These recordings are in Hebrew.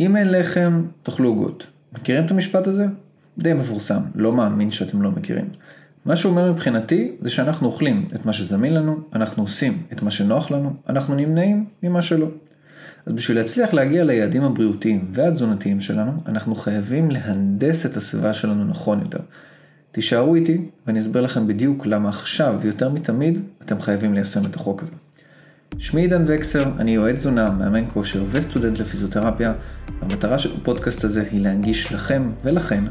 אם אין לחם, תאכלו עוגות. מכירים את המשפט הזה? די מפורסם, לא מאמין שאתם לא מכירים. מה שהוא אומר מבחינתי זה שאנחנו אוכלים את מה שזמין לנו, אנחנו עושים את מה שנוח לנו, אנחנו נמנעים ממה שלא. אז בשביל להצליח להגיע ליעדים הבריאותיים והתזונתיים שלנו, אנחנו חייבים להנדס את הסביבה שלנו נכון יותר. תישארו איתי ואני אסביר לכם בדיוק למה עכשיו יותר מתמיד אתם חייבים ליישם את החוק הזה. שמי עידן וקסר, אני יועד תזונה, מאמן כושר וסטודנט לפיזיותרפיה. המטרה של הפודקאסט הזה היא להנגיש לכם ולכן,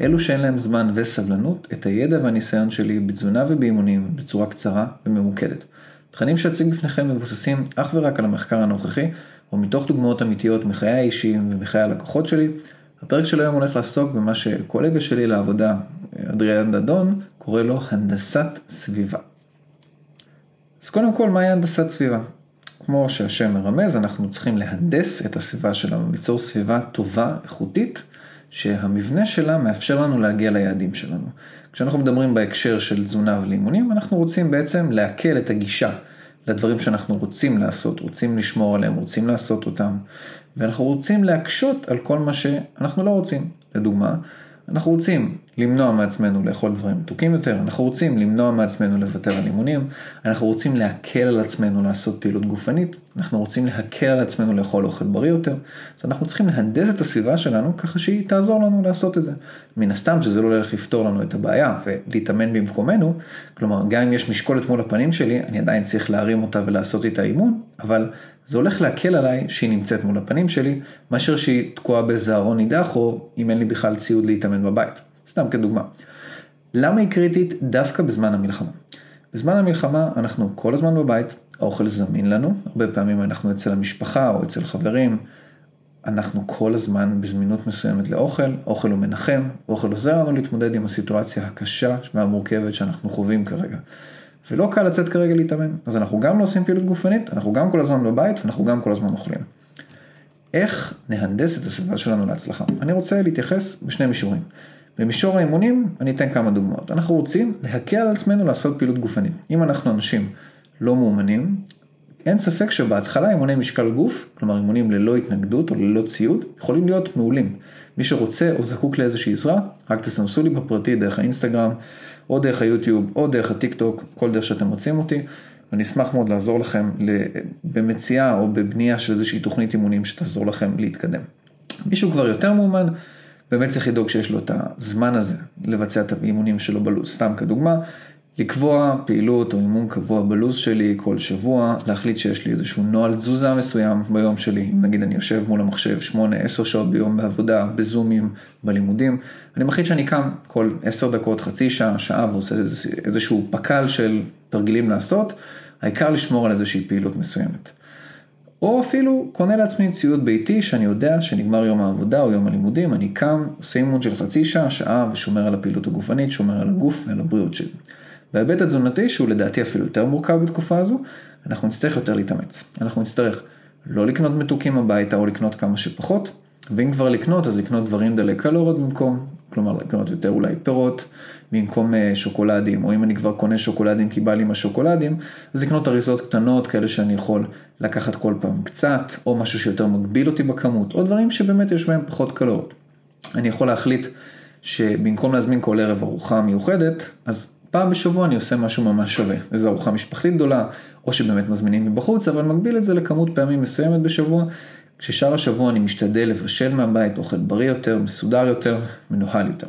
אלו שאין להם זמן וסבלנות, את הידע והניסיון שלי בתזונה ובאימונים בצורה קצרה וממוקדת. תכנים שאציג בפניכם מבוססים אך ורק על המחקר הנוכחי, או מתוך דוגמאות אמיתיות מחיי האישיים ומחיי הלקוחות שלי. הפרק של היום הולך לעסוק במה שקולגה שלי לעבודה, אדריאן דדון, קורא לו הנדסת סביבה. אז קודם כל, מהי הנדסת סביבה? כמו שהשם מרמז, אנחנו צריכים להנדס את הסביבה שלנו, ליצור סביבה טובה, איכותית, שהמבנה שלה מאפשר לנו להגיע ליעדים שלנו. כשאנחנו מדברים בהקשר של תזונה ולאימונים, אנחנו רוצים בעצם להקל את הגישה לדברים שאנחנו רוצים לעשות, רוצים לשמור עליהם, רוצים לעשות אותם, ואנחנו רוצים להקשות על כל מה שאנחנו לא רוצים. לדוגמה, אנחנו רוצים למנוע מעצמנו לאכול דברים מתוקים יותר, אנחנו רוצים למנוע מעצמנו לוותר על אימונים, אנחנו רוצים להקל על עצמנו לעשות פעילות גופנית, אנחנו רוצים להקל על עצמנו לאכול אוכל בריא יותר, אז אנחנו צריכים להנדס את הסביבה שלנו ככה שהיא תעזור לנו לעשות את זה. מן הסתם שזה לא הולך לפתור לנו את הבעיה ולהתאמן במקומנו, כלומר גם אם יש משקולת מול הפנים שלי, אני עדיין צריך להרים אותה ולעשות איתה אימון, אבל זה הולך להקל עליי שהיא נמצאת מול הפנים שלי, מאשר שהיא תקועה באיזה ארון נידח או אם אין לי בכלל ציוד להתאמן בבית. סתם כדוגמה. למה היא קריטית דווקא בזמן המלחמה? בזמן המלחמה אנחנו כל הזמן בבית, האוכל זמין לנו, הרבה פעמים אנחנו אצל המשפחה או אצל חברים, אנחנו כל הזמן בזמינות מסוימת לאוכל, אוכל הוא מנחם, אוכל עוזר לנו להתמודד עם הסיטואציה הקשה והמורכבת שאנחנו חווים כרגע. ולא קל לצאת כרגע להתאמן, אז אנחנו גם לא עושים פעילות גופנית, אנחנו גם כל הזמן בבית ואנחנו גם כל הזמן אוכלים. איך נהנדס את הסביבה שלנו להצלחה? אני רוצה להתייחס בשני מישורים. במישור האימונים אני אתן כמה דוגמאות. אנחנו רוצים להקל על עצמנו לעשות פעילות גופנית. אם אנחנו אנשים לא מאומנים, אין ספק שבהתחלה אימוני משקל גוף, כלומר אימונים ללא התנגדות או ללא ציוד, יכולים להיות מעולים. מי שרוצה או זקוק לאיזושהי עזרה, רק תסמסו לי בפרטי דרך האינסטגרם, או דרך היוטיוב, או דרך הטיק טוק, כל דרך שאתם מוצאים אותי. ואני אשמח מאוד לעזור לכם במציאה או בבנייה של איזושהי תוכנית אימונים שתעזור לכם להתקדם. מישהו כבר יותר מאומן, באמת צריך לדאוג שיש לו את הזמן הזה לבצע את האימונים שלו בלו"ז. סתם כדוגמה, לקבוע פעילות או אימון קבוע בלו"ז שלי כל שבוע, להחליט שיש לי איזשהו נוהל תזוזה מסוים ביום שלי, אם נגיד אני יושב מול המחשב 8-10 שעות ביום בעבודה, בזומים, בלימודים, אני מחליט שאני קם כל 10 דקות, חצי שעה, שעה ועושה איזשהו פקל של תרגילים לעשות, העיקר לשמור על איזושהי פעילות מסוימת. או אפילו קונה לעצמי ציוד ביתי שאני יודע שנגמר יום העבודה או יום הלימודים, אני קם, עושה אימון של חצי שעה, שעה ושומר על הפעילות הגופנית, שומר על הגוף ועל הבריאות שלי. בהיבט התזונתי, שהוא לדעתי אפילו יותר מורכב בתקופה הזו, אנחנו נצטרך יותר להתאמץ. אנחנו נצטרך לא לקנות מתוקים הביתה או לקנות כמה שפחות, ואם כבר לקנות, אז לקנות דברים דלי קלוריות במקום, כלומר לקנות יותר אולי פירות במקום אה, שוקולדים, או אם אני כבר קונה שוקולדים כי בא לי עם השוקולדים, אז לקנות אריזות קטנות כאלה שאני יכול לקחת כל פעם קצת, או משהו שיותר מגביל אותי בכמות, או דברים שבאמת יש בהם פחות קלוריות. אני יכול להחליט שבמקום להזמין כל ערב ארוחה מיוחדת, אז פעם בשבוע אני עושה משהו ממש שווה, איזו ארוחה משפחתית גדולה, או שבאמת מזמינים מבחוץ, אבל מגביל את זה לכמות פעמים מסוימת בשבוע, כששאר השבוע אני משתדל לבשל מהבית אוכל בריא יותר, מסודר יותר, מנוהל יותר.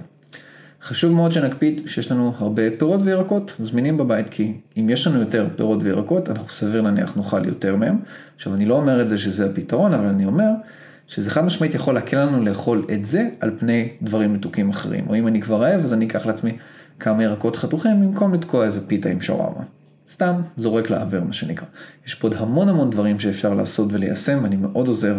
חשוב מאוד שנקפיד שיש לנו הרבה פירות וירקות זמינים בבית, כי אם יש לנו יותר פירות וירקות, אנחנו סביר להניח נאכל יותר מהם. עכשיו אני לא אומר את זה שזה הפתרון, אבל אני אומר שזה חד משמעית יכול להקל לנו לאכול את זה על פני דברים מתוקים אחרים. או אם אני כבר רעב, אז אני אקח לעצמי כמה ירקות חתוכים במקום לתקוע איזה פיתה עם שווארמה. סתם זורק לעוור מה שנקרא. יש פה עוד המון המון דברים שאפשר לעשות וליישם, ואני מאוד עוזר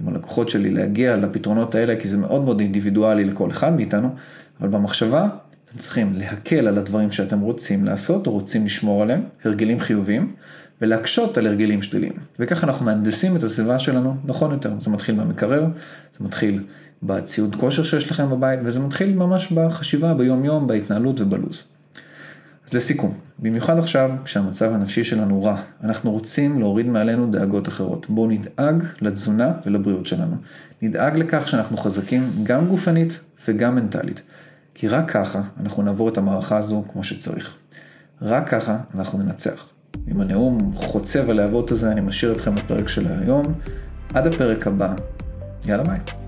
עם הלקוחות שלי להגיע לפתרונות האלה, כי זה מאוד מאוד אינדיבידואלי לכל אחד מאיתנו, אבל במחשבה אתם צריכים להקל על הדברים שאתם רוצים לעשות או רוצים לשמור עליהם, הרגלים חיוביים, ולהקשות על הרגלים שליליים. וככה אנחנו מהנדסים את הסביבה שלנו נכון יותר. זה מתחיל במקרר, זה מתחיל בציוד כושר שיש לכם בבית, וזה מתחיל ממש בחשיבה, ביום יום, בהתנהלות ובלו"ז. אז לסיכום, במיוחד עכשיו כשהמצב הנפשי שלנו רע, אנחנו רוצים להוריד מעלינו דאגות אחרות. בואו נדאג לתזונה ולבריאות שלנו. נדאג לכך שאנחנו חזקים גם גופנית וגם מנטלית. כי רק ככה אנחנו נעבור את המערכה הזו כמו שצריך. רק ככה אנחנו ננצח. עם הנאום חוצב הלהבות הזה אני משאיר אתכם בפרק של היום. עד הפרק הבא, יאללה ביי.